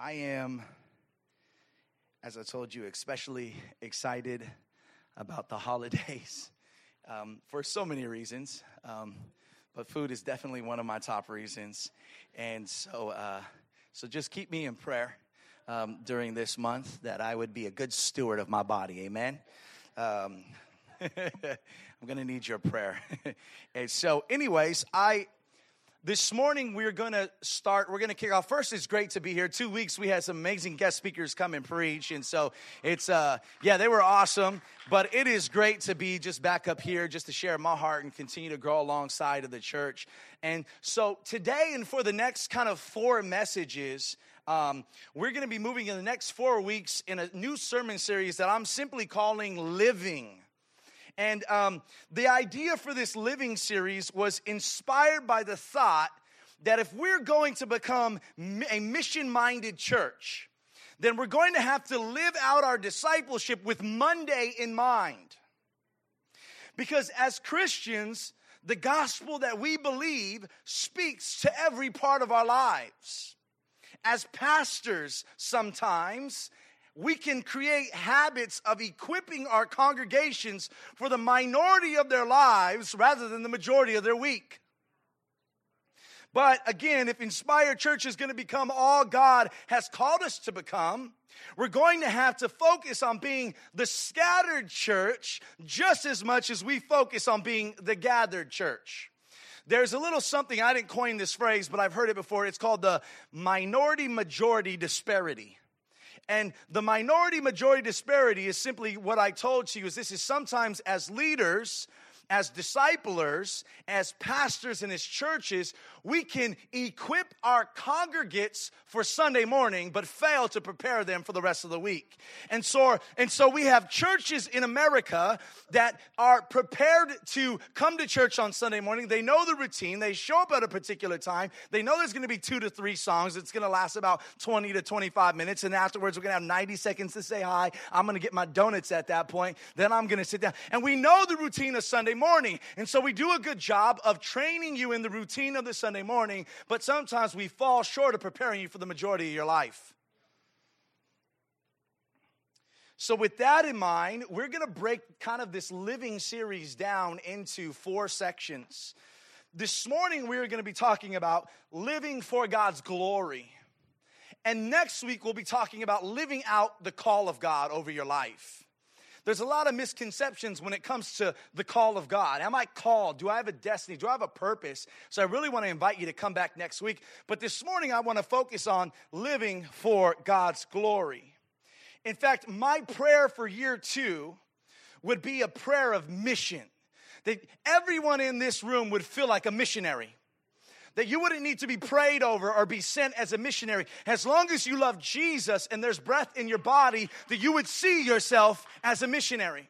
I am, as I told you, especially excited about the holidays um, for so many reasons. Um, but food is definitely one of my top reasons. And so, uh, so just keep me in prayer um, during this month that I would be a good steward of my body. Amen. Um, I'm going to need your prayer. and so, anyways, I this morning, we're going to start, we're going to kick off. First, it's great to be here. Two weeks, we had some amazing guest speakers come and preach. And so it's, uh, yeah, they were awesome. But it is great to be just back up here, just to share my heart and continue to grow alongside of the church. And so today and for the next kind of four messages, um, we're going to be moving in the next four weeks in a new sermon series that I'm simply calling Living. And um, the idea for this living series was inspired by the thought that if we're going to become a mission minded church, then we're going to have to live out our discipleship with Monday in mind. Because as Christians, the gospel that we believe speaks to every part of our lives. As pastors, sometimes we can create habits of equipping our congregations for the minority of their lives rather than the majority of their week. But again, if Inspired Church is going to become all God has called us to become, we're going to have to focus on being the scattered church just as much as we focus on being the gathered church. There's a little something, I didn't coin this phrase, but I've heard it before. It's called the minority majority disparity. And the minority majority disparity is simply what I told you is this is sometimes as leaders, as disciplers, as pastors in his churches, we can equip our congregates for Sunday morning, but fail to prepare them for the rest of the week. And so, and so we have churches in America that are prepared to come to church on Sunday morning. They know the routine. They show up at a particular time. They know there's going to be two to three songs. It's going to last about 20 to 25 minutes. And afterwards, we're going to have 90 seconds to say hi. I'm going to get my donuts at that point. Then I'm going to sit down. And we know the routine of Sunday morning. And so we do a good job of training you in the routine of the Sunday morning, but sometimes we fall short of preparing you for the majority of your life. So, with that in mind, we're going to break kind of this living series down into four sections. This morning, we're going to be talking about living for God's glory. And next week, we'll be talking about living out the call of God over your life. There's a lot of misconceptions when it comes to the call of God. Am I called? Do I have a destiny? Do I have a purpose? So I really want to invite you to come back next week. But this morning, I want to focus on living for God's glory. In fact, my prayer for year two would be a prayer of mission. That everyone in this room would feel like a missionary that you wouldn't need to be prayed over or be sent as a missionary. As long as you love Jesus and there's breath in your body, that you would see yourself as a missionary.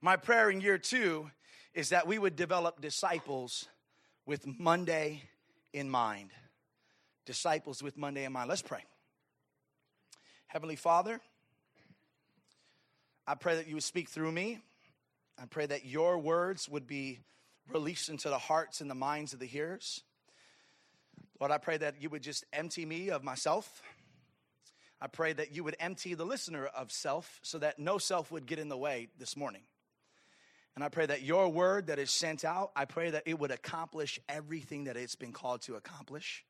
My prayer in year two is that we would develop disciples with Monday in mind. Disciples with Monday in mind. Let's pray. Heavenly Father, I pray that you would speak through me. I pray that your words would be released into the hearts and the minds of the hearers. Lord, I pray that you would just empty me of myself. I pray that you would empty the listener of self so that no self would get in the way this morning. And I pray that your word that is sent out, I pray that it would accomplish everything that it's been called to accomplish.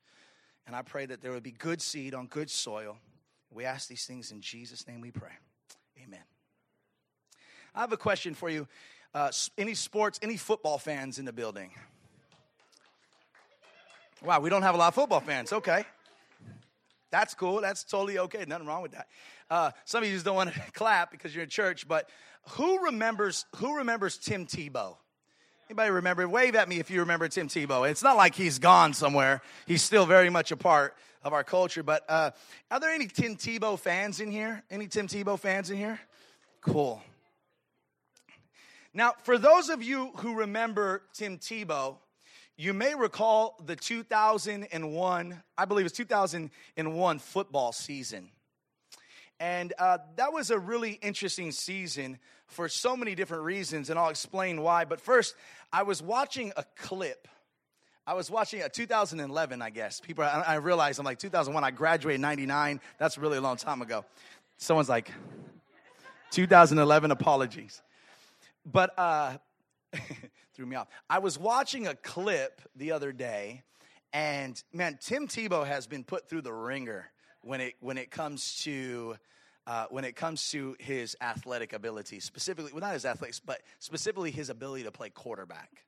And I pray that there would be good seed on good soil. We ask these things in Jesus' name we pray. Amen. I have a question for you. Uh, any sports, any football fans in the building? Wow, we don't have a lot of football fans. Okay. That's cool. That's totally okay. Nothing wrong with that. Uh, some of you just don't want to clap because you're in church, but who remembers who remembers Tim Tebow? Anybody remember? Wave at me if you remember Tim Tebow. It's not like he's gone somewhere. He's still very much a part of our culture. But uh, are there any Tim Tebow fans in here? Any Tim Tebow fans in here? Cool. Now, for those of you who remember Tim Tebow, you may recall the 2001, I believe it's 2001 football season. And uh, that was a really interesting season for so many different reasons, and I'll explain why. But first, I was watching a clip I was watching a 2011, I guess. People, I, I realized I'm like 2001. I graduated 99. That's really a long time ago. Someone's like, 2011 apologies. But uh, threw me off. I was watching a clip the other day, and man, Tim Tebow has been put through the wringer when it when it comes to uh, when it comes to his athletic ability, specifically, well, not his athletics, but specifically his ability to play quarterback.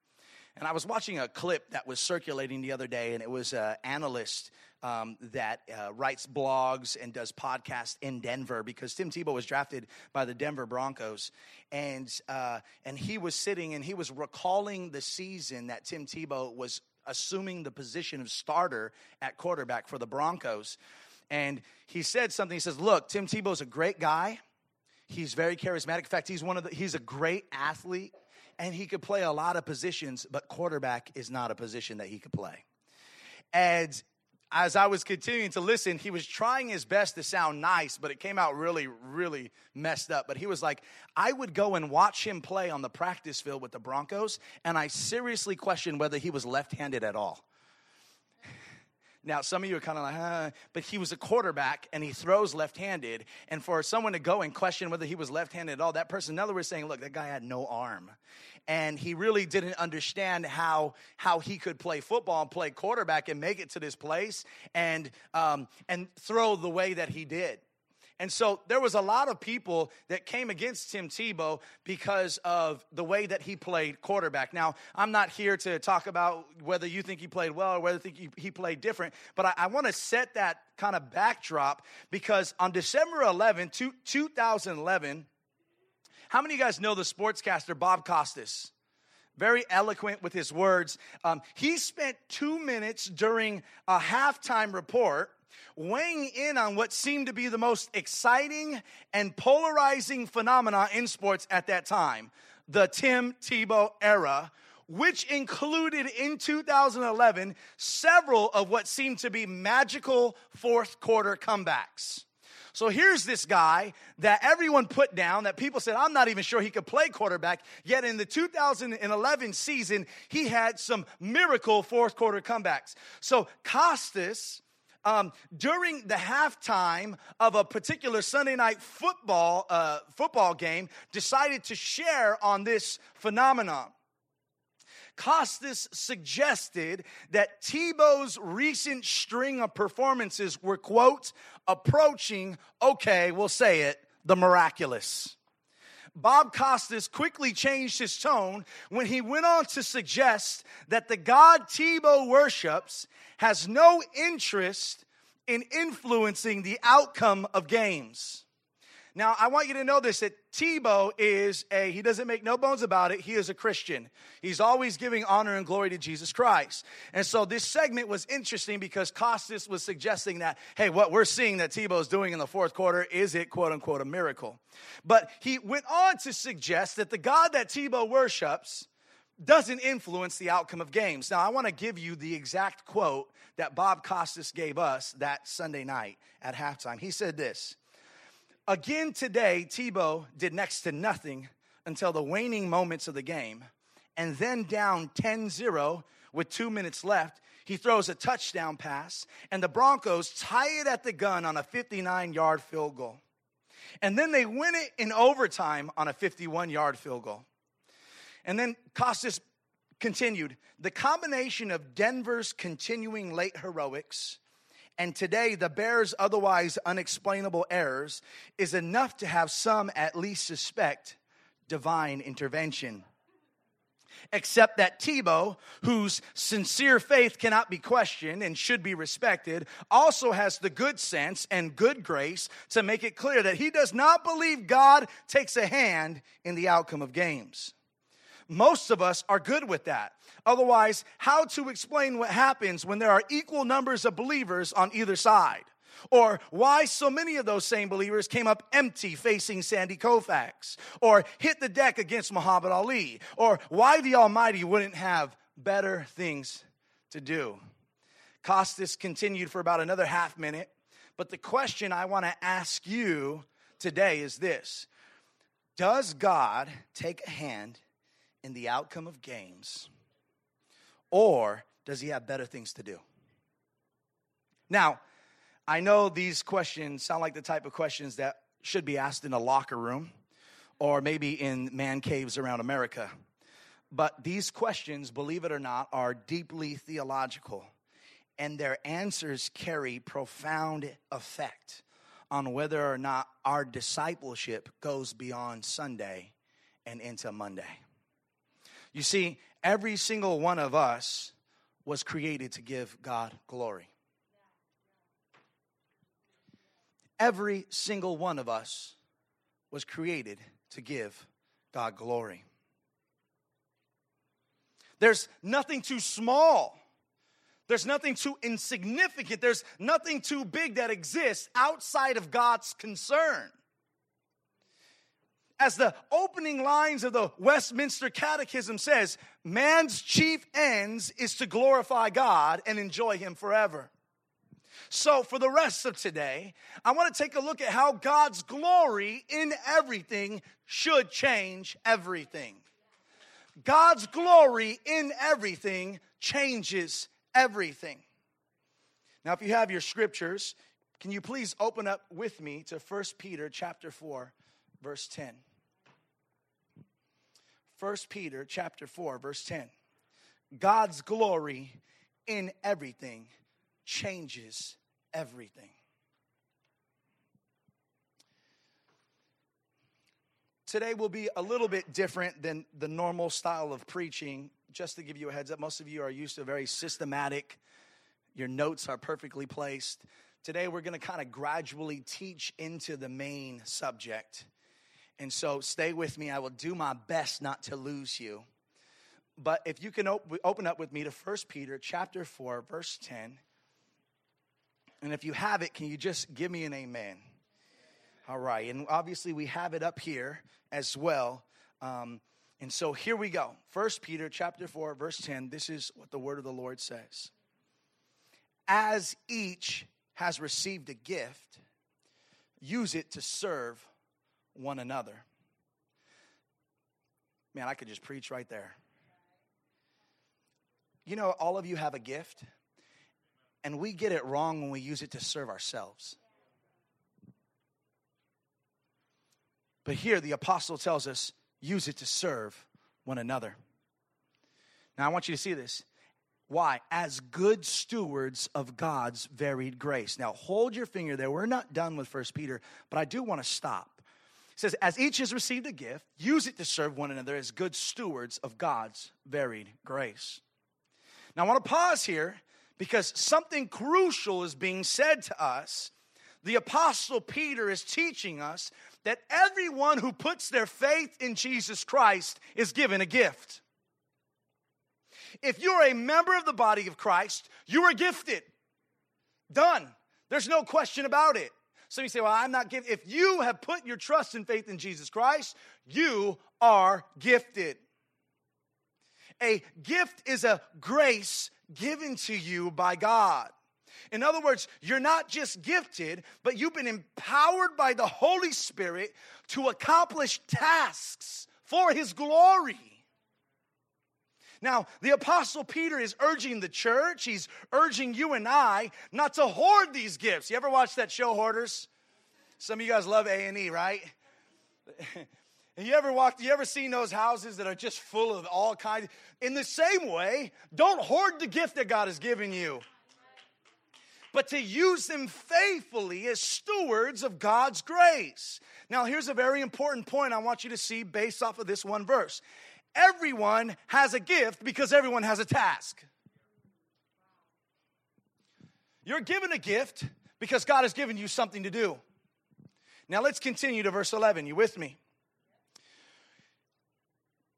And I was watching a clip that was circulating the other day, and it was an analyst um, that uh, writes blogs and does podcasts in Denver because Tim Tebow was drafted by the Denver Broncos, and uh, and he was sitting and he was recalling the season that Tim Tebow was assuming the position of starter at quarterback for the Broncos, and he said something. He says, "Look, Tim Tebow's a great guy." He's very charismatic. In fact, he's one of the, he's a great athlete and he could play a lot of positions, but quarterback is not a position that he could play. And as I was continuing to listen, he was trying his best to sound nice, but it came out really, really messed up. But he was like, I would go and watch him play on the practice field with the Broncos, and I seriously questioned whether he was left handed at all. Now, some of you are kind of like, huh, but he was a quarterback and he throws left handed. And for someone to go and question whether he was left handed at all, that person, in other words, saying, look, that guy had no arm and he really didn't understand how how he could play football and play quarterback and make it to this place and um, and throw the way that he did. And so there was a lot of people that came against Tim Tebow because of the way that he played quarterback. Now, I'm not here to talk about whether you think he played well or whether think he played different, but I, I want to set that kind of backdrop because on December 11, 2011, how many of you guys know the sportscaster Bob Costas? Very eloquent with his words. Um, he spent two minutes during a halftime report weighing in on what seemed to be the most exciting and polarizing phenomena in sports at that time the Tim Tebow era, which included in 2011 several of what seemed to be magical fourth quarter comebacks. So here's this guy that everyone put down, that people said, I'm not even sure he could play quarterback. Yet in the 2011 season, he had some miracle fourth quarter comebacks. So Costas, um, during the halftime of a particular Sunday night football uh, football game, decided to share on this phenomenon. Costas suggested that Tebow's recent string of performances were, quote, approaching, okay, we'll say it, the miraculous. Bob Costas quickly changed his tone when he went on to suggest that the God Tebow worships has no interest in influencing the outcome of games. Now, I want you to know this that Tebow is a, he doesn't make no bones about it, he is a Christian. He's always giving honor and glory to Jesus Christ. And so this segment was interesting because Costas was suggesting that, hey, what we're seeing that Tebow is doing in the fourth quarter, is it quote unquote a miracle? But he went on to suggest that the God that Tebow worships, doesn't influence the outcome of games. Now, I want to give you the exact quote that Bob Costas gave us that Sunday night at halftime. He said this Again today, Tebow did next to nothing until the waning moments of the game. And then down 10 0 with two minutes left, he throws a touchdown pass, and the Broncos tie it at the gun on a 59 yard field goal. And then they win it in overtime on a 51 yard field goal. And then Costas continued the combination of Denver's continuing late heroics and today the Bears' otherwise unexplainable errors is enough to have some at least suspect divine intervention. Except that Tebow, whose sincere faith cannot be questioned and should be respected, also has the good sense and good grace to make it clear that he does not believe God takes a hand in the outcome of games. Most of us are good with that. Otherwise, how to explain what happens when there are equal numbers of believers on either side? Or why so many of those same believers came up empty facing Sandy Koufax? Or hit the deck against Muhammad Ali? Or why the Almighty wouldn't have better things to do? Costas continued for about another half minute, but the question I want to ask you today is this Does God take a hand in the outcome of games? Or does he have better things to do? Now, I know these questions sound like the type of questions that should be asked in a locker room or maybe in man caves around America. But these questions, believe it or not, are deeply theological, and their answers carry profound effect on whether or not our discipleship goes beyond Sunday and into Monday. You see, every single one of us was created to give God glory. Every single one of us was created to give God glory. There's nothing too small. There's nothing too insignificant. There's nothing too big that exists outside of God's concern. As the opening lines of the Westminster Catechism says, man's chief ends is to glorify God and enjoy Him forever. So, for the rest of today, I want to take a look at how God's glory in everything should change everything. God's glory in everything changes everything. Now, if you have your scriptures, can you please open up with me to 1 Peter chapter 4, verse 10. 1 Peter chapter 4, verse 10. God's glory in everything changes everything. Today will be a little bit different than the normal style of preaching. Just to give you a heads up, most of you are used to very systematic, your notes are perfectly placed. Today, we're going to kind of gradually teach into the main subject. And so, stay with me. I will do my best not to lose you. But if you can op- open up with me to 1 Peter chapter 4, verse 10. And if you have it, can you just give me an amen? All right. And obviously, we have it up here as well. Um, and so here we go. First Peter chapter 4, verse 10. This is what the word of the Lord says. As each has received a gift, use it to serve one another. Man, I could just preach right there. You know, all of you have a gift, and we get it wrong when we use it to serve ourselves. But here the apostle tells us use it to serve one another. Now I want you to see this. Why? As good stewards of God's varied grace. Now hold your finger there. We're not done with First Peter, but I do want to stop. Says, as each has received a gift, use it to serve one another as good stewards of God's varied grace. Now I want to pause here because something crucial is being said to us. The apostle Peter is teaching us that everyone who puts their faith in Jesus Christ is given a gift. If you're a member of the body of Christ, you are gifted. Done. There's no question about it. Some you say, Well, I'm not gifted. If you have put your trust and faith in Jesus Christ, you are gifted. A gift is a grace given to you by God. In other words, you're not just gifted, but you've been empowered by the Holy Spirit to accomplish tasks for His glory. Now, the Apostle Peter is urging the church, he's urging you and I not to hoard these gifts. You ever watch that show, Hoarders? Some of you guys love A&E, right? And you ever walked, you ever seen those houses that are just full of all kinds? In the same way, don't hoard the gift that God has given you but to use them faithfully as stewards of God's grace. Now, here's a very important point I want you to see based off of this one verse. Everyone has a gift because everyone has a task. You're given a gift because God has given you something to do. Now let's continue to verse 11. You with me?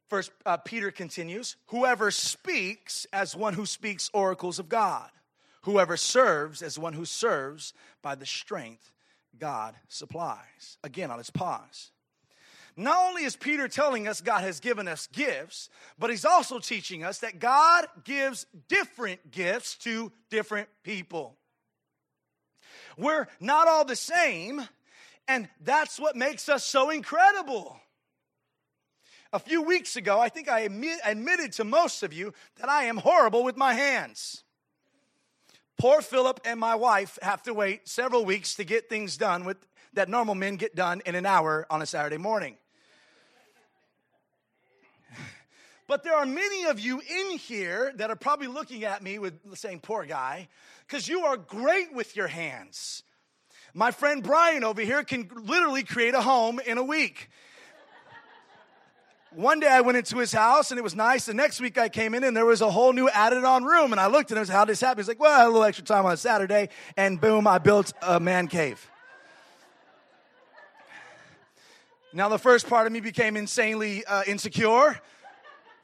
First, uh, Peter continues Whoever speaks as one who speaks oracles of God Whoever serves as one who serves by the strength God supplies. Again, on its pause. Not only is Peter telling us God has given us gifts, but he's also teaching us that God gives different gifts to different people. We're not all the same, and that's what makes us so incredible. a few weeks ago, I think I admitted to most of you that I am horrible with my hands. Poor Philip and my wife have to wait several weeks to get things done with, that normal men get done in an hour on a Saturday morning. But there are many of you in here that are probably looking at me with saying, poor guy, because you are great with your hands. My friend Brian over here can literally create a home in a week. One day I went into his house and it was nice. The next week I came in and there was a whole new added on room. And I looked and said, How did this happen? He's like, Well, I had a little extra time on a Saturday. And boom, I built a man cave. Now, the first part of me became insanely uh, insecure.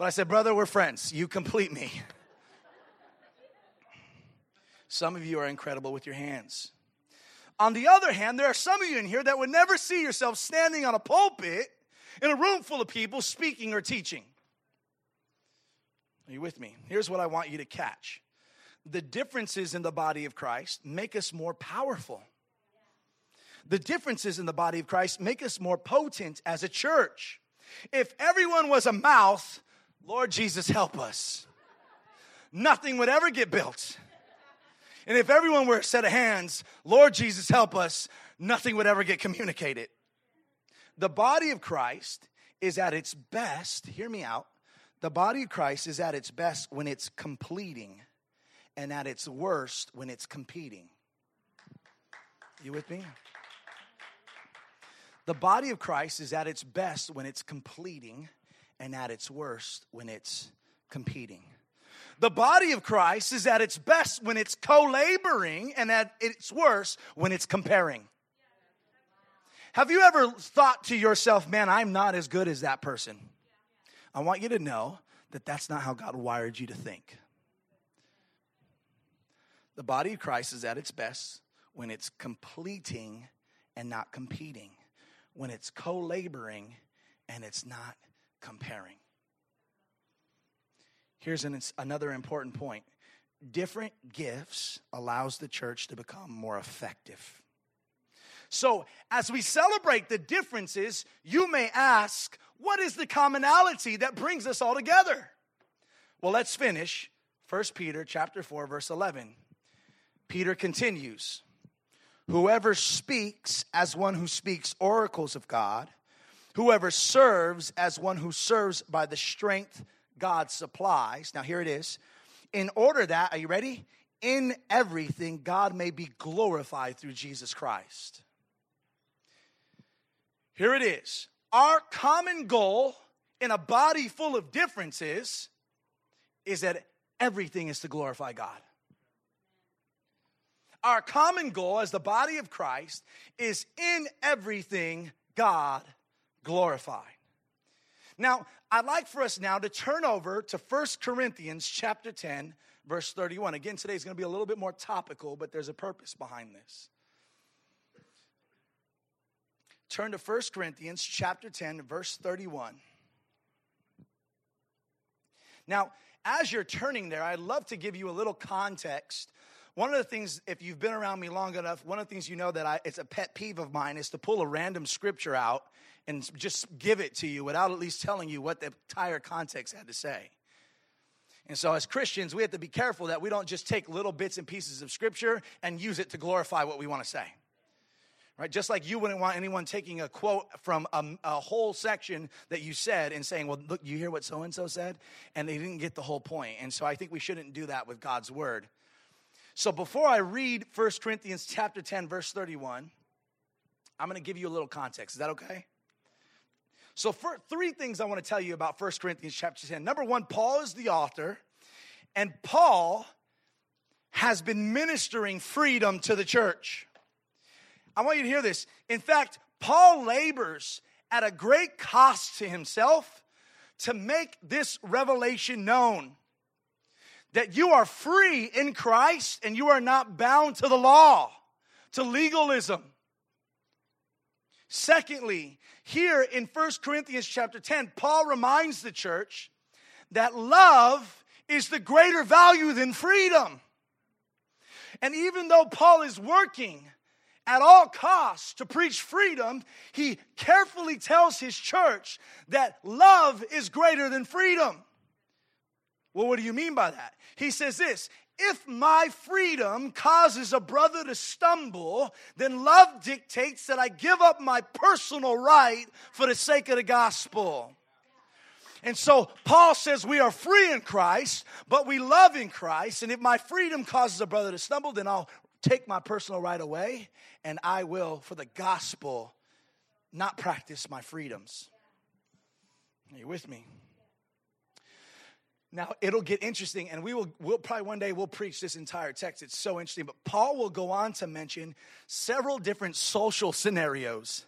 But I said, Brother, we're friends. You complete me. Some of you are incredible with your hands. On the other hand, there are some of you in here that would never see yourself standing on a pulpit in a room full of people speaking or teaching. Are you with me? Here's what I want you to catch the differences in the body of Christ make us more powerful. The differences in the body of Christ make us more potent as a church. If everyone was a mouth, Lord Jesus, help us. Nothing would ever get built. And if everyone were a set of hands, Lord Jesus, help us, nothing would ever get communicated. The body of Christ is at its best, hear me out. The body of Christ is at its best when it's completing and at its worst when it's competing. You with me? The body of Christ is at its best when it's completing and at its worst when it's competing. The body of Christ is at its best when it's co laboring and at its worst when it's comparing. Have you ever thought to yourself, man, I'm not as good as that person? I want you to know that that's not how God wired you to think. The body of Christ is at its best when it's completing and not competing, when it's co laboring and it's not comparing. Here's an, another important point different gifts allows the church to become more effective so, as we celebrate the differences, you may ask, what is the commonality that brings us all together? Well, let's finish 1 Peter chapter 4 verse 11. Peter continues, whoever speaks as one who speaks oracles of God, whoever serves as one who serves by the strength God supplies. Now here it is. In order that, are you ready? In everything God may be glorified through Jesus Christ. Here it is. Our common goal in a body full of differences is that everything is to glorify God. Our common goal as the body of Christ is in everything God glorified. Now, I'd like for us now to turn over to 1 Corinthians chapter 10 verse 31. Again, today is going to be a little bit more topical, but there's a purpose behind this turn to 1 Corinthians chapter 10, verse 31. Now, as you're turning there, I'd love to give you a little context. One of the things, if you've been around me long enough, one of the things you know that I, it's a pet peeve of mine is to pull a random scripture out and just give it to you without at least telling you what the entire context had to say. And so, as Christians, we have to be careful that we don't just take little bits and pieces of scripture and use it to glorify what we want to say right? Just like you wouldn't want anyone taking a quote from a, a whole section that you said and saying, well, look, you hear what so and so said? And they didn't get the whole point. And so I think we shouldn't do that with God's word. So before I read 1 Corinthians chapter 10, verse 31, I'm going to give you a little context. Is that okay? So, for three things I want to tell you about 1 Corinthians chapter 10. Number one, Paul is the author, and Paul has been ministering freedom to the church. I want you to hear this. In fact, Paul labors at a great cost to himself to make this revelation known that you are free in Christ and you are not bound to the law, to legalism. Secondly, here in 1 Corinthians chapter 10, Paul reminds the church that love is the greater value than freedom. And even though Paul is working at all costs to preach freedom, he carefully tells his church that love is greater than freedom. Well, what do you mean by that? He says this if my freedom causes a brother to stumble, then love dictates that I give up my personal right for the sake of the gospel. And so Paul says we are free in Christ, but we love in Christ. And if my freedom causes a brother to stumble, then I'll take my personal right away and I will, for the gospel, not practice my freedoms. Are you with me? Now it'll get interesting, and we will we'll probably one day we'll preach this entire text. It's so interesting. But Paul will go on to mention several different social scenarios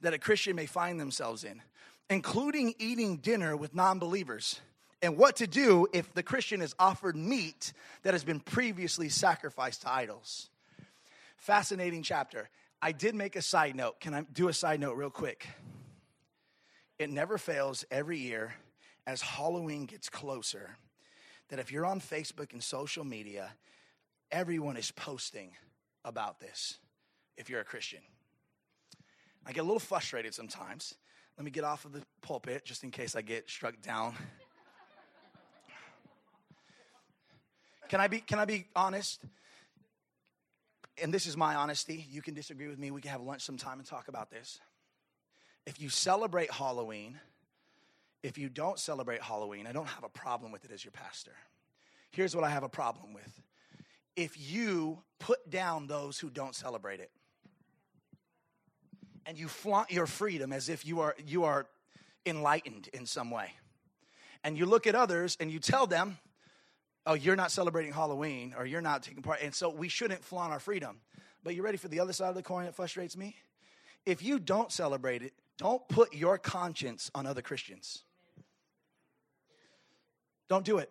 that a Christian may find themselves in, including eating dinner with non-believers. And what to do if the Christian is offered meat that has been previously sacrificed to idols. Fascinating chapter. I did make a side note. Can I do a side note real quick? It never fails every year as Halloween gets closer that if you're on Facebook and social media, everyone is posting about this if you're a Christian. I get a little frustrated sometimes. Let me get off of the pulpit just in case I get struck down. can I be can I be honest? And this is my honesty. You can disagree with me. We can have lunch sometime and talk about this. If you celebrate Halloween, if you don't celebrate Halloween, I don't have a problem with it as your pastor. Here's what I have a problem with. If you put down those who don't celebrate it and you flaunt your freedom as if you are you are enlightened in some way and you look at others and you tell them oh you're not celebrating halloween or you're not taking part and so we shouldn't flaunt our freedom. But you ready for the other side of the coin that frustrates me? If you don't celebrate it don't put your conscience on other christians don't do it.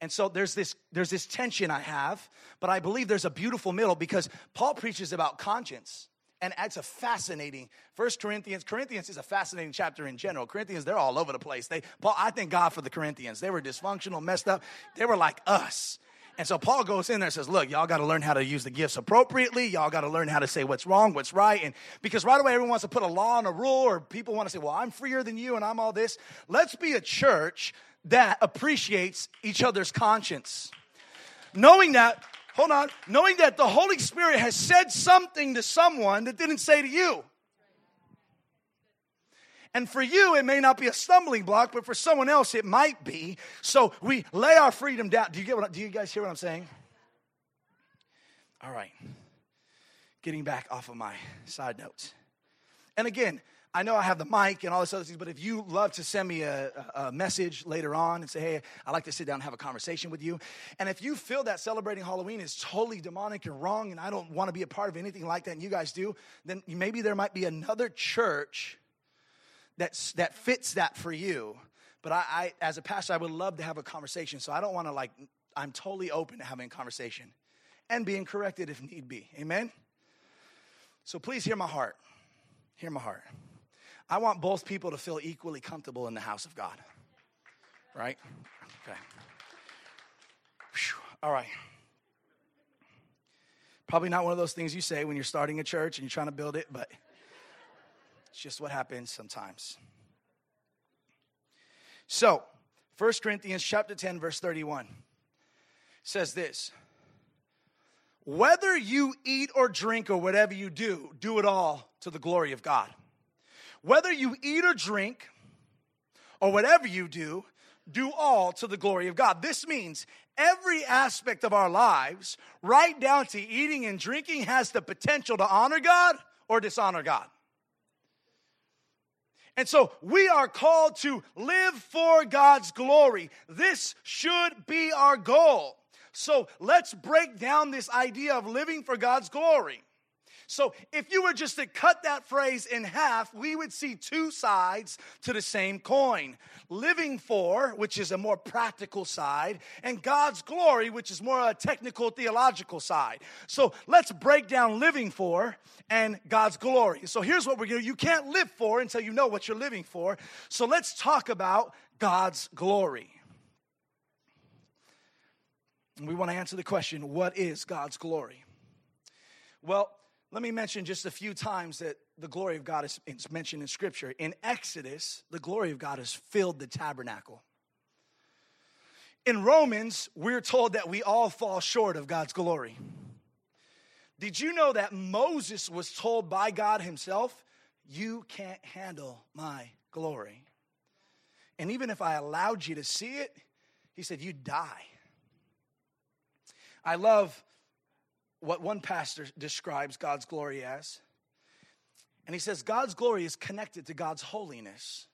And so there's this there's this tension I have, but I believe there's a beautiful middle because Paul preaches about conscience. And it's a fascinating First Corinthians. Corinthians is a fascinating chapter in general. Corinthians, they're all over the place. They Paul, I thank God for the Corinthians. They were dysfunctional, messed up. They were like us. And so Paul goes in there and says, Look, y'all got to learn how to use the gifts appropriately. Y'all got to learn how to say what's wrong, what's right. And because right away everyone wants to put a law and a rule, or people want to say, Well, I'm freer than you and I'm all this. Let's be a church that appreciates each other's conscience. Knowing that, hold on, knowing that the Holy Spirit has said something to someone that didn't say to you. And for you, it may not be a stumbling block, but for someone else, it might be. So we lay our freedom down. Do you get what? Do you guys hear what I'm saying? All right. Getting back off of my side notes. And again, I know I have the mic and all this other things, but if you love to send me a, a, message later on and say, hey, I'd like to sit down and have a conversation with you. And if you feel that celebrating Halloween is totally demonic and wrong and I don't want to be a part of anything like that and you guys do, then maybe there might be another church that's, that fits that for you. But I, I, as a pastor, I would love to have a conversation. So I don't want to like, I'm totally open to having a conversation and being corrected if need be. Amen? So please hear my heart. Hear my heart. I want both people to feel equally comfortable in the house of God. Right? Okay. Whew. All right. Probably not one of those things you say when you're starting a church and you're trying to build it, but just what happens sometimes. So, 1 Corinthians chapter 10 verse 31 says this. Whether you eat or drink or whatever you do, do it all to the glory of God. Whether you eat or drink or whatever you do, do all to the glory of God. This means every aspect of our lives, right down to eating and drinking, has the potential to honor God or dishonor God. And so we are called to live for God's glory. This should be our goal. So let's break down this idea of living for God's glory. So, if you were just to cut that phrase in half, we would see two sides to the same coin living for, which is a more practical side, and God's glory, which is more a technical theological side. So, let's break down living for and God's glory. So, here's what we're going to you can't live for until you know what you're living for. So, let's talk about God's glory. We want to answer the question what is God's glory? Well, let me mention just a few times that the glory of God is, mentioned in Scripture. In Exodus, the glory of God has filled the tabernacle. In Romans, we're told that we all fall short of God's glory. Did you know that Moses was told by God himself, You can't handle my glory? And even if I allowed you to see it, he said, You'd die. I love what one pastor describes God's glory as. And he says, God's glory is connected to God's holiness.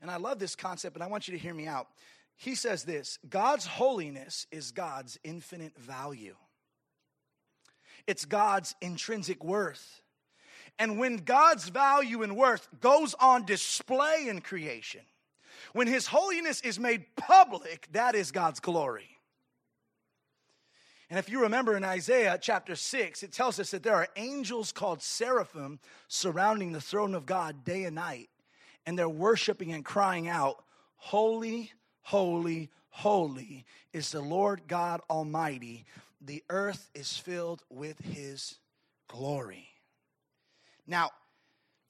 And I love this concept, and I want you to hear me out. He says this God's holiness is God's infinite value, it's God's intrinsic worth. And when God's value and worth goes on display in creation, when his holiness is made public, that is God's glory. And if you remember in Isaiah chapter 6, it tells us that there are angels called seraphim surrounding the throne of God day and night. And they're worshiping and crying out, Holy, holy, holy is the Lord God Almighty. The earth is filled with his glory. Now,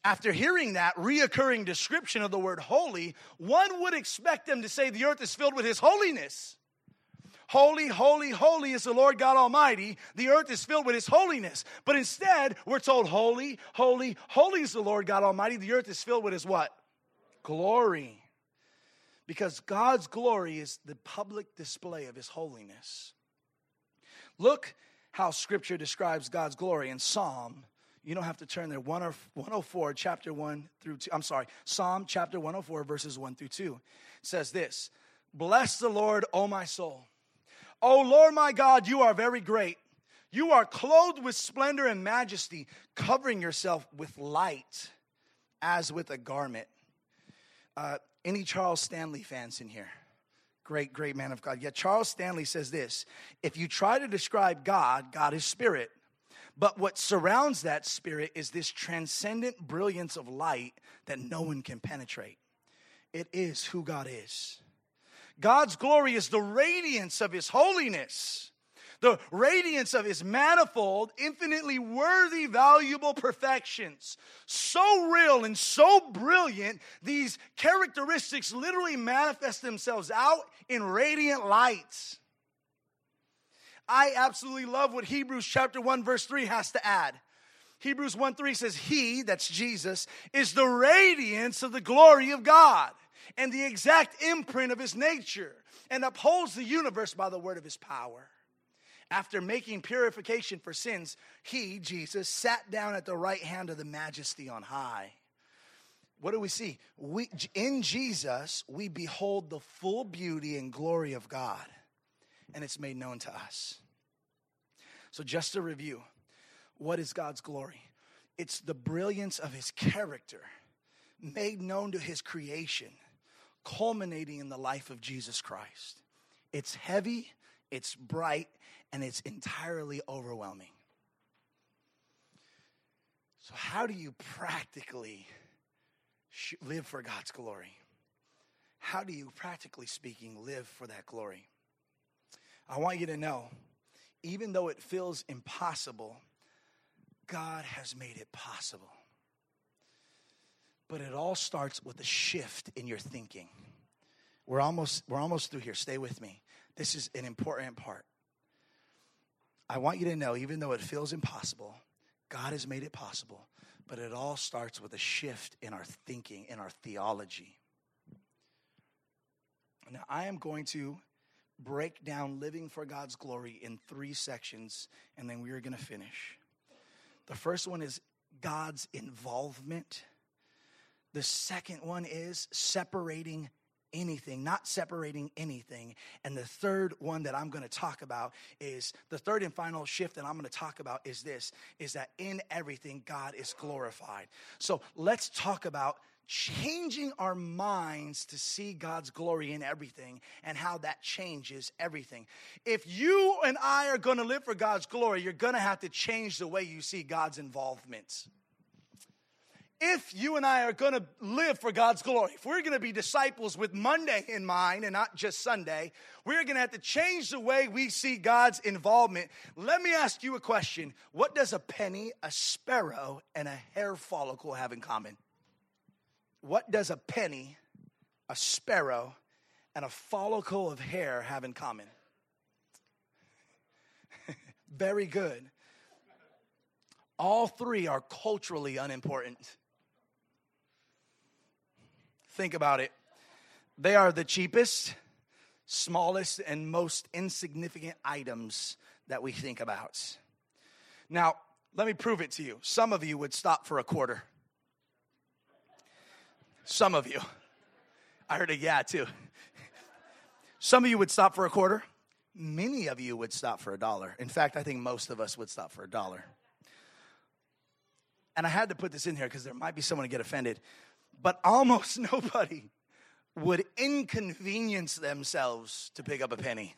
after hearing that reoccurring description of the word holy, one would expect them to say the earth is filled with his holiness. Holy, holy, holy is the Lord God Almighty. The earth is filled with His holiness. But instead, we're told, Holy, holy, holy is the Lord God Almighty. The earth is filled with His what? Glory. Because God's glory is the public display of His holiness. Look how Scripture describes God's glory in Psalm. You don't have to turn there. 104, chapter 1 through 2. I'm sorry, Psalm chapter 104, verses 1 through 2 it says this Bless the Lord, O my soul O Lord my God, you are very great. You are clothed with splendor and majesty, covering yourself with light as with a garment. Uh, any Charles Stanley fans in here? Great, great man of God. Yeah, Charles Stanley says this if you try to describe God, God is spirit. But what surrounds that spirit is this transcendent brilliance of light that no one can penetrate. It is who God is. God's glory is the radiance of His holiness, the radiance of His manifold, infinitely worthy, valuable perfections. So real and so brilliant, these characteristics literally manifest themselves out in radiant lights. I absolutely love what Hebrews chapter 1 verse 3 has to add. Hebrews 1 3 says, He, that's Jesus, is the radiance of the glory of God and the exact imprint of his nature and upholds the universe by the word of his power. After making purification for sins, he, Jesus, sat down at the right hand of the majesty on high. What do we see? We, in Jesus, we behold the full beauty and glory of God, and it's made known to us. So, just to review, what is God's glory? It's the brilliance of his character made known to his creation culminating in the life of Jesus Christ. It's heavy, it's bright, and it's entirely overwhelming. So, how do you practically live for God's glory? How do you, practically speaking, live for that glory? I want you to know, even though it feels impossible, God has made it possible. But it all starts with a shift in your thinking. We're almost, we're almost through here. Stay with me. This is an important part. I want you to know, even though it feels impossible, God has made it possible. But it all starts with a shift in our thinking, in our theology. Now, I am going to break down living for God's glory in three sections, and then we are going to finish. The first one is God's involvement the second one is separating anything, not separating anything. And the third one that I'm going to talk about is the third and final shift that I'm going to talk about is this is that in everything God is glorified. So let's talk about changing our minds to see God's glory in everything and how that changes everything. If you and I are going to live for God's glory, you're going to have to change the way you see God's involvement if you and I are going to live for God's glory, if we're going to be disciples with Monday in mind and not just Sunday, we're going to have to change the way we see God's involvement. Let me ask you a question What does a penny, a sparrow, and a hair follicle have in common? What does a penny, a sparrow, and a follicle of hair have in common? Very good. All three are culturally unimportant. Think about it. They are the cheapest, smallest, and most insignificant items that we think about. Now, let me prove it to you. Some of you would stop for a quarter. Some of you. I heard a yeah too. Some of you would stop for a quarter. Many of you would stop for a dollar. In fact, I think most of us would stop for a dollar. And I had to put this in here because there might be someone to get offended but almost nobody would inconvenience themselves to pick up a penny.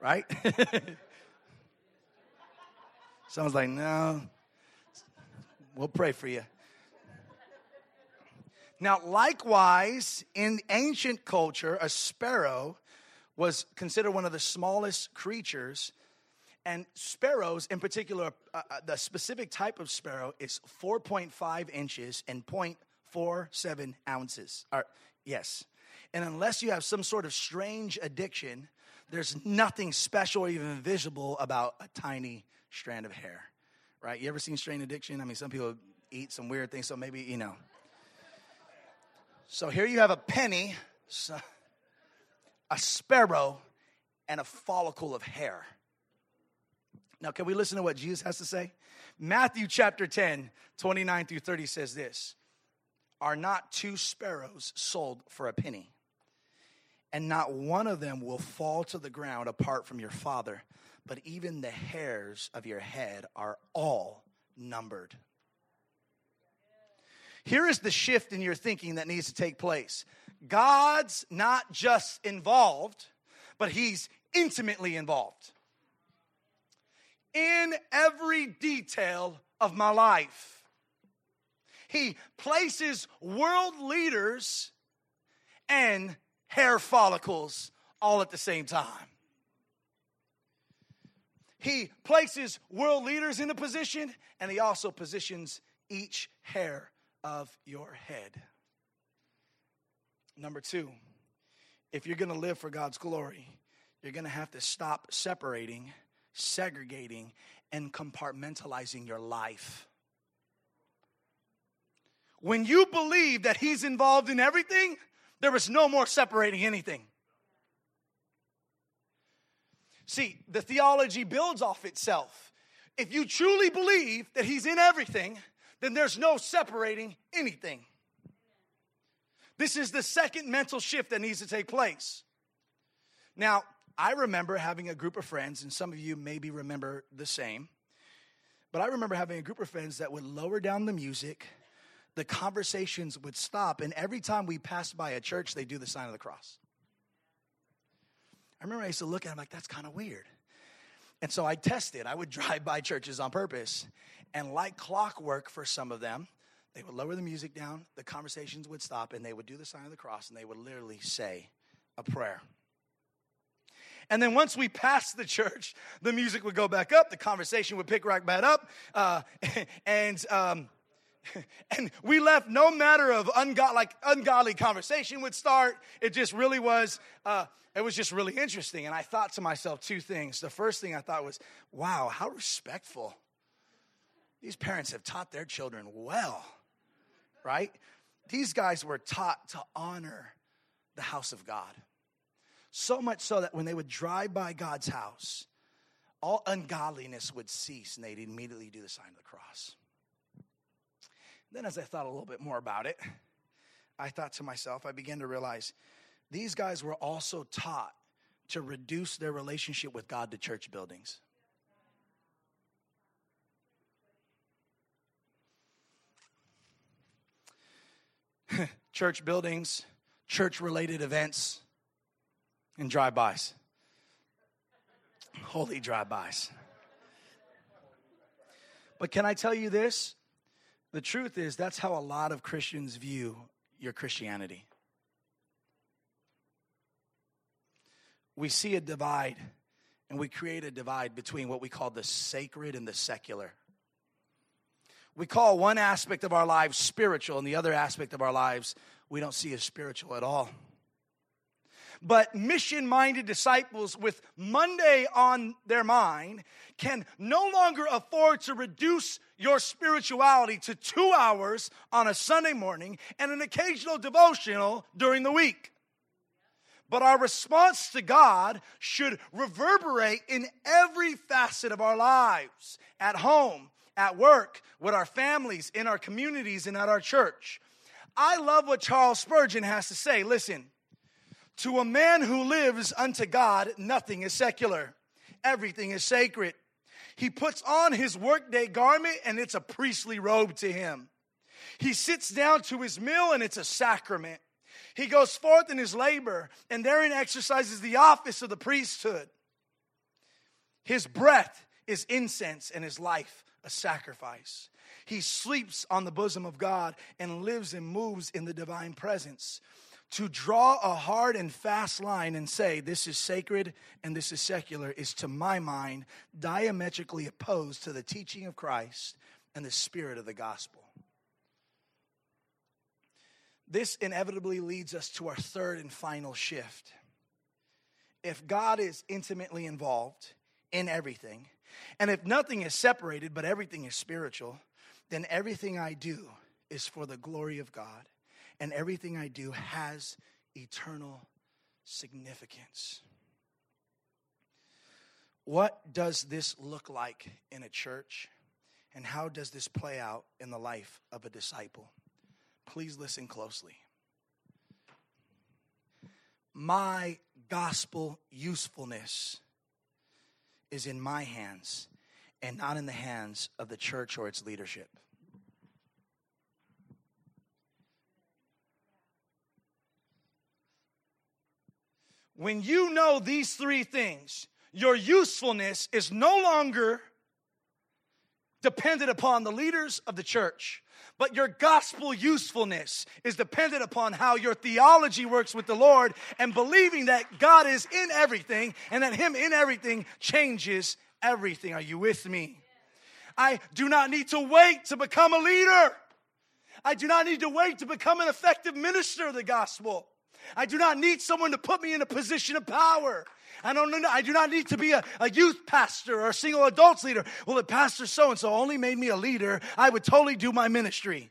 Right? Someone's like, no, we'll pray for you. Now, likewise, in ancient culture, a sparrow was considered one of the smallest creatures and sparrows, in particular, uh, uh the specific type of sparrow is 4.5 inches and 0.47 ounces. Or, yes. And unless you have some sort of strange addiction, there's nothing special or even visible about a tiny strand of hair, right? You ever seen strange addiction? I mean, some people eat some weird things, so maybe, you know. So here you have a penny, a sparrow, and a follicle of hair. Now, can we listen to what Jesus has to say? Matthew chapter 10, 29 through 30 says this Are not two sparrows sold for a penny? And not one of them will fall to the ground apart from your Father, but even the hairs of your head are all numbered. Here is the shift in your thinking that needs to take place God's not just involved, but He's intimately involved in every detail of my life. He places world leaders and hair follicles all at the same time. He places world leaders in a position and he also positions each hair of your head. Number two, if you're gonna live for God's glory, you're gonna have to stop separating segregating, and compartmentalizing your life. When you believe that He's involved in everything, there is no more separating anything. See, the theology builds off itself. If you truly believe that He's in everything, then there's no separating anything. This is the second mental shift that needs to take place. Now, I remember having a group of friends, and some of you maybe remember the same, but I remember having a group of friends that would lower down the music, the conversations would stop, and every time we passed by a church, they do the sign of the cross. I remember I used to look at them like, that's kind of weird. And so I tested. I would drive by churches on purpose. And like clockwork for some of them, they would lower the music down, the conversations would stop, and they would do the sign of the cross, and they would literally say a prayer. And then once we passed the church, the music would go back up, the conversation would pick right back up, uh, and um, and we left no matter of ungodly, like ungodly conversation would start. It just really was. Uh, it was just really interesting, and I thought to myself two things. The first thing I thought was, "Wow, how respectful! These parents have taught their children well, right? These guys were taught to honor the house of God." So much so that when they would drive by God's house, all ungodliness would cease and they'd immediately do the sign of the cross. Then, as I thought a little bit more about it, I thought to myself, I began to realize these guys were also taught to reduce their relationship with God to church buildings. church buildings, church related events, and drive-bys. Holy drive-bys. But can I tell you this? The truth is, that's how a lot of Christians view your Christianity. We see a divide, and we create a divide between what we call the sacred and the secular. We call one aspect of our lives spiritual, and the other aspect of our lives we don't see as spiritual at all. But mission minded disciples with Monday on their mind can no longer afford to reduce your spirituality to two hours on a Sunday morning and an occasional devotional during the week. But our response to God should reverberate in every facet of our lives at home, at work, with our families, in our communities, and at our church. I love what Charles Spurgeon has to say. Listen, to a man who lives unto God, nothing is secular, everything is sacred. He puts on his workday garment, and it's a priestly robe to him. He sits down to his meal, and it's a sacrament. He goes forth in his labor, and therein exercises the office of the priesthood. His breath is incense, and his life a sacrifice. He sleeps on the bosom of God and lives and moves in the divine presence to draw a hard and fast line and say this is sacred and this is secular is to my mind diametrically opposed to the teaching of Christ and the spirit of the gospel. This inevitably leads us to our third and final shift. If God is intimately involved in everything, and if nothing is separated but everything is spiritual, then everything I do is for the glory of God and everything I do has eternal significance. What does this look like in a church? And how does this play out in the life of a disciple? Please listen closely. My gospel usefulness is in my hands and not in the hands of the church or its leadership. When you know these three things, your usefulness is no longer dependent upon the leaders of the church, but your gospel usefulness is dependent upon how your theology works with the Lord and believing that God is in everything and that Him in everything changes everything. Are you with me? I do not need to wait to become a leader. I do not need to wait to become an effective minister of the gospel. I do not need someone to put me in a position of power. I don't. I do not need to be a, a youth pastor or a single adults leader. Well, if Pastor so and so only made me a leader, I would totally do my ministry.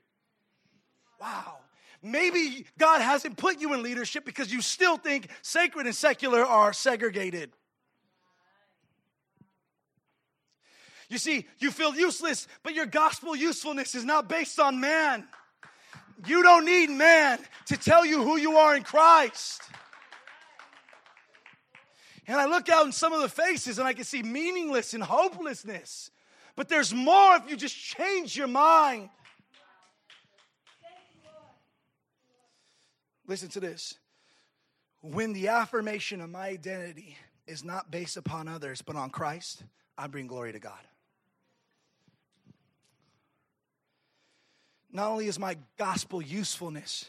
Wow. Maybe God hasn't put you in leadership because you still think sacred and secular are segregated. You see, you feel useless, but your gospel usefulness is not based on man. You don't need man to tell you who you are in Christ. And I look out in some of the faces and I can see meaningless and hopelessness. But there's more if you just change your mind. Listen to this. When the affirmation of my identity is not based upon others but on Christ, I bring glory to God. Not only is my gospel usefulness,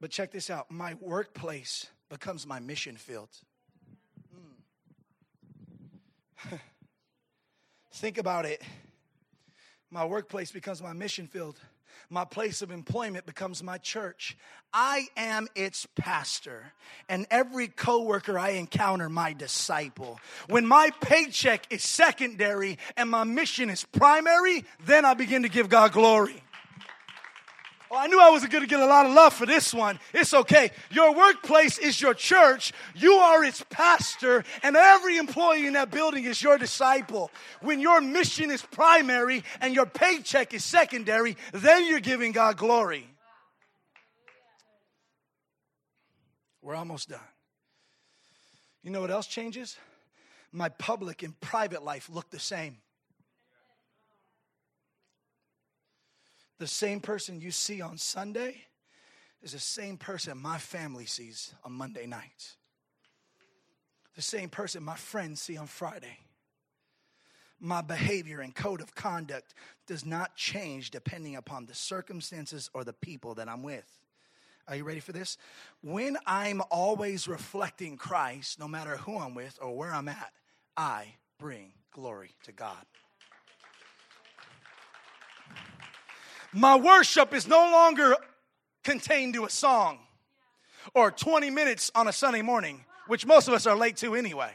but check this out my workplace becomes my mission field. Hmm. Think about it. My workplace becomes my mission field. My place of employment becomes my church. I am its pastor, and every coworker I encounter, my disciple. When my paycheck is secondary and my mission is primary, then I begin to give God glory. Oh, I knew I wasn't going to get a lot of love for this one. It's okay. Your workplace is your church. You are its pastor, and every employee in that building is your disciple. When your mission is primary and your paycheck is secondary, then you're giving God glory. We're almost done. You know what else changes? My public and private life look the same. The same person you see on Sunday is the same person my family sees on Monday nights. The same person my friends see on Friday. my behavior and code of conduct does not change depending upon the circumstances or the people that I'm with. Are you ready for this? When I'm always reflecting Christ, no matter who I'm with or where I'm at, I bring glory to God. My worship is no longer contained to a song or 20 minutes on a Sunday morning, which most of us are late to anyway.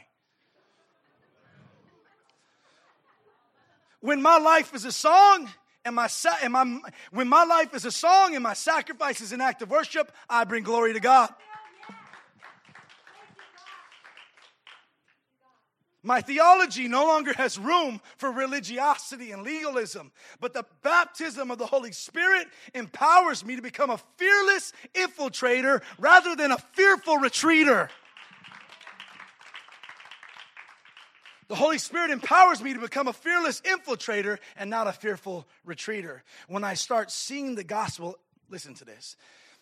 When my life is a song, and my, and my when my life is a song and my sacrifice is an act of worship, I bring glory to God. My theology no longer has room for religiosity and legalism, but the baptism of the Holy Spirit empowers me to become a fearless infiltrator rather than a fearful retreater. The Holy Spirit empowers me to become a fearless infiltrator and not a fearful retreater. When I start seeing the gospel, listen to this.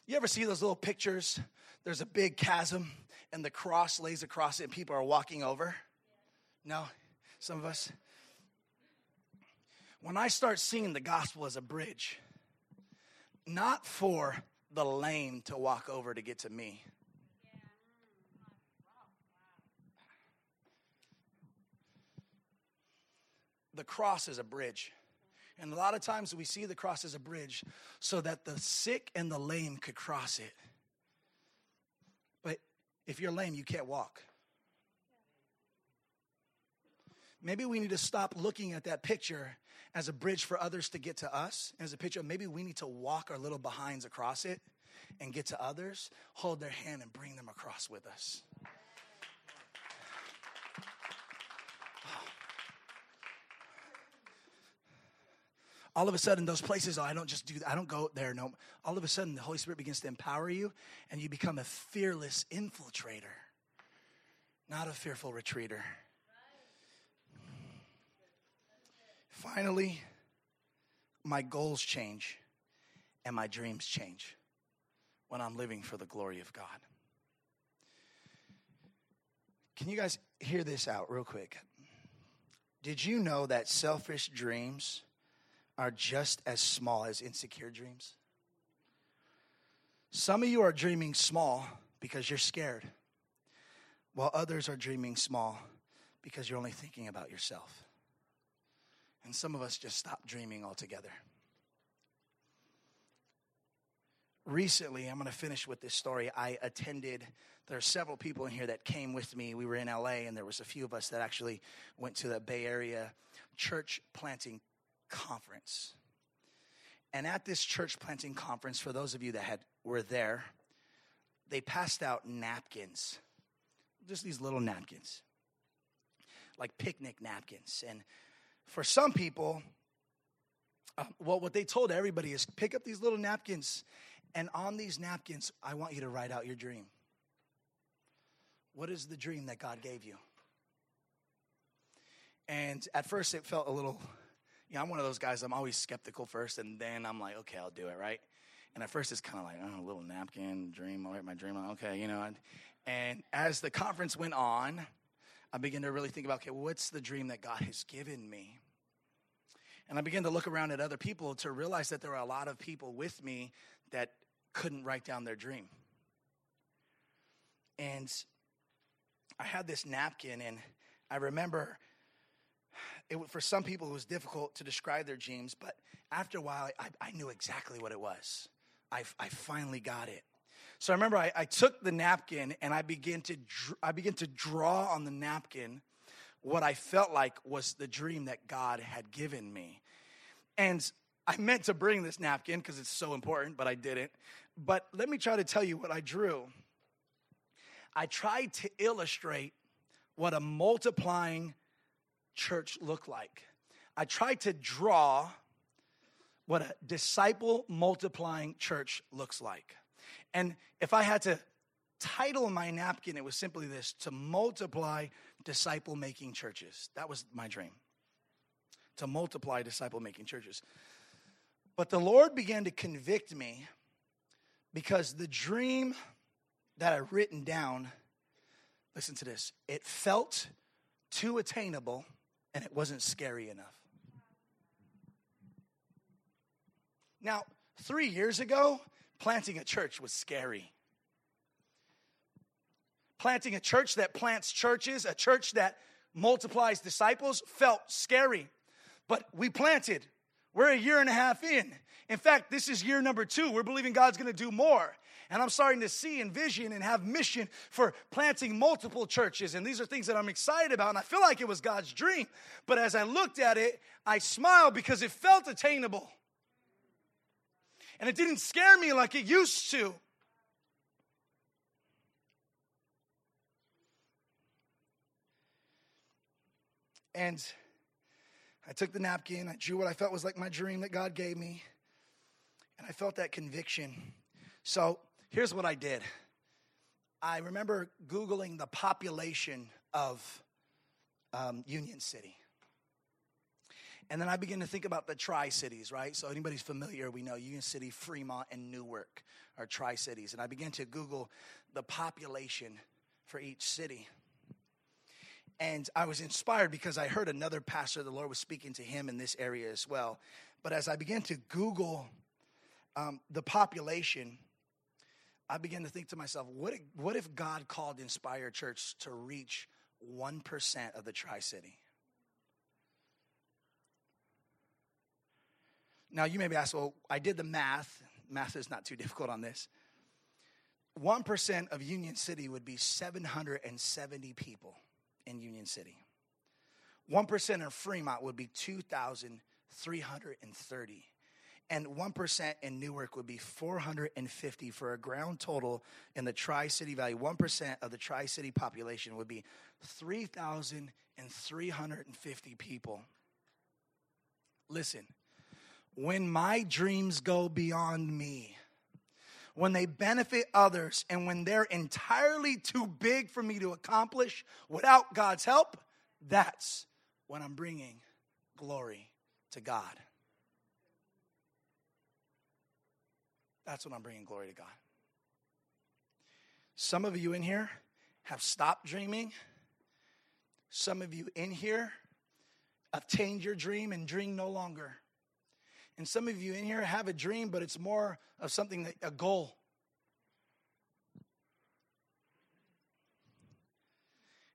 You ever see those little pictures? There's a big chasm and the cross lays across it and people are walking over. No, some of us. When I start seeing the gospel as a bridge, not for the lame to walk over to get to me. The cross is a bridge. And a lot of times we see the cross as a bridge so that the sick and the lame could cross it. But if you're lame, you can't walk. Maybe we need to stop looking at that picture as a bridge for others to get to us, as a picture. Maybe we need to walk our little behinds across it and get to others, hold their hand, and bring them across with us. all of a sudden those places oh, i don't just do that i don't go there no all of a sudden the holy spirit begins to empower you and you become a fearless infiltrator not a fearful retreater Finally, my goals change and my dreams change when I'm living for the glory of God. Can you guys hear this out real quick? Did you know that selfish dreams are just as small as insecure dreams? Some of you are dreaming small because you're scared, while others are dreaming small because you're only thinking about yourself. And some of us just stop dreaming altogether. Recently, I'm going to finish with this story. I attended, there are several people in here that came with me. We were in LA, and there was a few of us that actually went to the Bay Area church planting conference. And at this church planting conference, for those of you that had were there, they passed out napkins, just these little napkins, like picnic napkins. And for some people, uh, well, what they told everybody is pick up these little napkins, and on these napkins, I want you to write out your dream. What is the dream that God gave you? And at first, it felt a little, you know, I'm one of those guys, I'm always skeptical first, and then I'm like, okay, I'll do it, right? And at first, it's kind of like, oh, a little napkin, dream, I'll write my dream okay, you know. And, and as the conference went on, I begin to really think about, okay, what's the dream that God has given me? And I began to look around at other people to realize that there were a lot of people with me that couldn't write down their dream. And I had this napkin, and I remember it, for some people it was difficult to describe their dreams, but after a while, I, I knew exactly what it was. I, I finally got it. So I remember I, I took the napkin and I began to I began to draw on the napkin what I felt like was the dream that God had given me. And I meant to bring this napkin because it's so important, but I didn't. But let me try to tell you what I drew. I tried to illustrate what a multiplying church looked like. I tried to draw what a disciple multiplying church looks like. And if I had to title my napkin, it was simply this to multiply disciple making churches. That was my dream. To multiply disciple making churches. But the Lord began to convict me because the dream that I'd written down, listen to this, it felt too attainable and it wasn't scary enough. Now, three years ago, planting a church was scary. Planting a church that plants churches, a church that multiplies disciples, felt scary. But we planted. We're a year and a half in. In fact, this is year number two. We're believing God's gonna do more. And I'm starting to see and vision and have mission for planting multiple churches. And these are things that I'm excited about. And I feel like it was God's dream. But as I looked at it, I smiled because it felt attainable and it didn't scare me like it used to. And I took the napkin, I drew what I felt was like my dream that God gave me, and I felt that conviction. So here's what I did I remember Googling the population of um, Union City. And then I begin to think about the Tri Cities, right? So, anybody's familiar, we know Union City, Fremont, and Newark are Tri Cities. And I began to Google the population for each city. And I was inspired because I heard another pastor, the Lord was speaking to him in this area as well. But as I began to Google um, the population, I began to think to myself, what if, what if God called Inspire Church to reach 1% of the Tri City? Now, you may be asked, well, I did the math. Math is not too difficult on this. 1% of Union City would be 770 people in Union City. 1% in Fremont would be 2,330. And 1% in Newark would be 450 for a ground total in the Tri City Valley. 1% of the Tri City population would be 3,350 people. Listen, when my dreams go beyond me, when they benefit others, and when they're entirely too big for me to accomplish without God's help, that's when I'm bringing glory to God. That's when I'm bringing glory to God. Some of you in here have stopped dreaming. Some of you in here obtained your dream and dream no longer. And some of you in here have a dream, but it's more of something that a goal.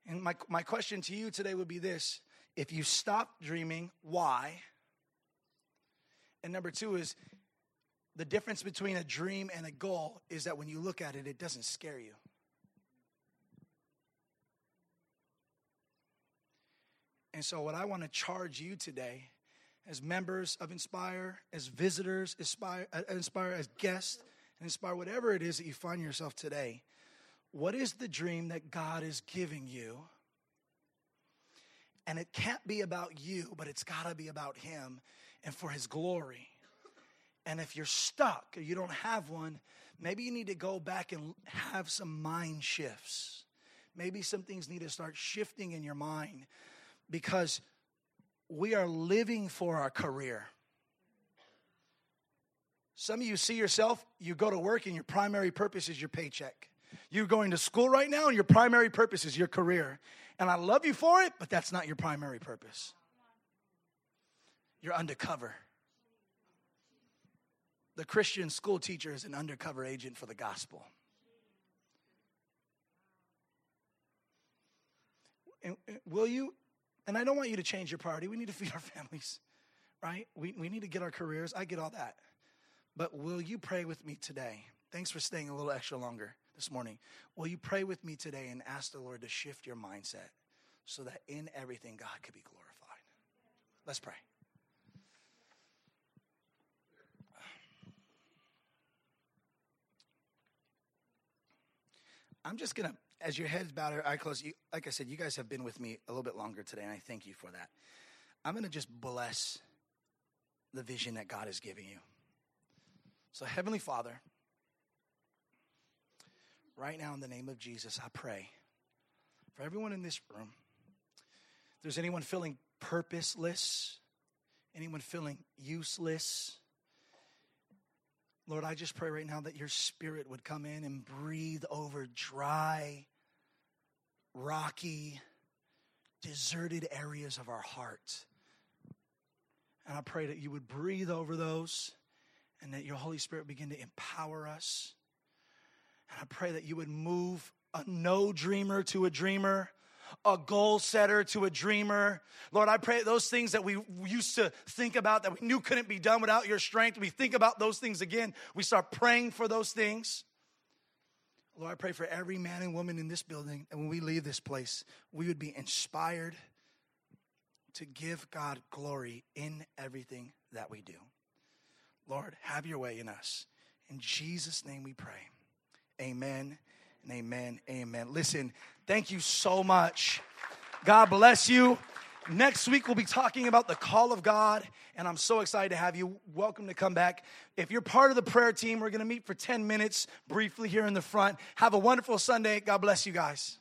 And my, my question to you today would be this if you stop dreaming, why? And number two is the difference between a dream and a goal is that when you look at it, it doesn't scare you. And so, what I want to charge you today as members of Inspire, as visitors, Inspire, uh, Inspire as guests, and Inspire whatever it is that you find yourself today. What is the dream that God is giving you? And it can't be about you, but it's got to be about Him and for His glory. And if you're stuck or you don't have one, maybe you need to go back and have some mind shifts. Maybe some things need to start shifting in your mind because we are living for our career. Some of you see yourself, you go to work and your primary purpose is your paycheck. You're going to school right now and your primary purpose is your career. And I love you for it, but that's not your primary purpose. You're undercover. The Christian school teacher is an undercover agent for the gospel. And will you and I don't want you to change your priority. We need to feed our families, right? We, we need to get our careers. I get all that. But will you pray with me today? Thanks for staying a little extra longer this morning. Will you pray with me today and ask the Lord to shift your mindset so that in everything God could be glorified? Let's pray. I'm just going to as your heads bowed, eye closed, you, like I said, you guys have been with me a little bit longer today, and I thank you for that. I'm going to just bless the vision that God is giving you. So, Heavenly Father, right now in the name of Jesus, I pray for everyone in this room. If there's anyone feeling purposeless, anyone feeling useless, Lord, I just pray right now that your spirit would come in and breathe over dry, rocky, deserted areas of our heart. And I pray that you would breathe over those and that your Holy Spirit begin to empower us. And I pray that you would move a no dreamer to a dreamer, a goal setter to a dreamer. Lord, I pray those things that we used to think about that we knew couldn't be done without your strength, we think about those things again. We start praying for those things. Lord, I pray for every man and woman in this building and when we leave this place, we would be inspired to give God glory in everything that we do. Lord, have your way in us. In Jesus' name we pray. Amen amen. Amen. Listen, thank you so much. God bless you. Next week, we'll be talking about the call of God, and I'm so excited to have you. Welcome to come back. If you're part of the prayer team, we're going to meet for 10 minutes briefly here in the front. Have a wonderful Sunday. God bless you guys.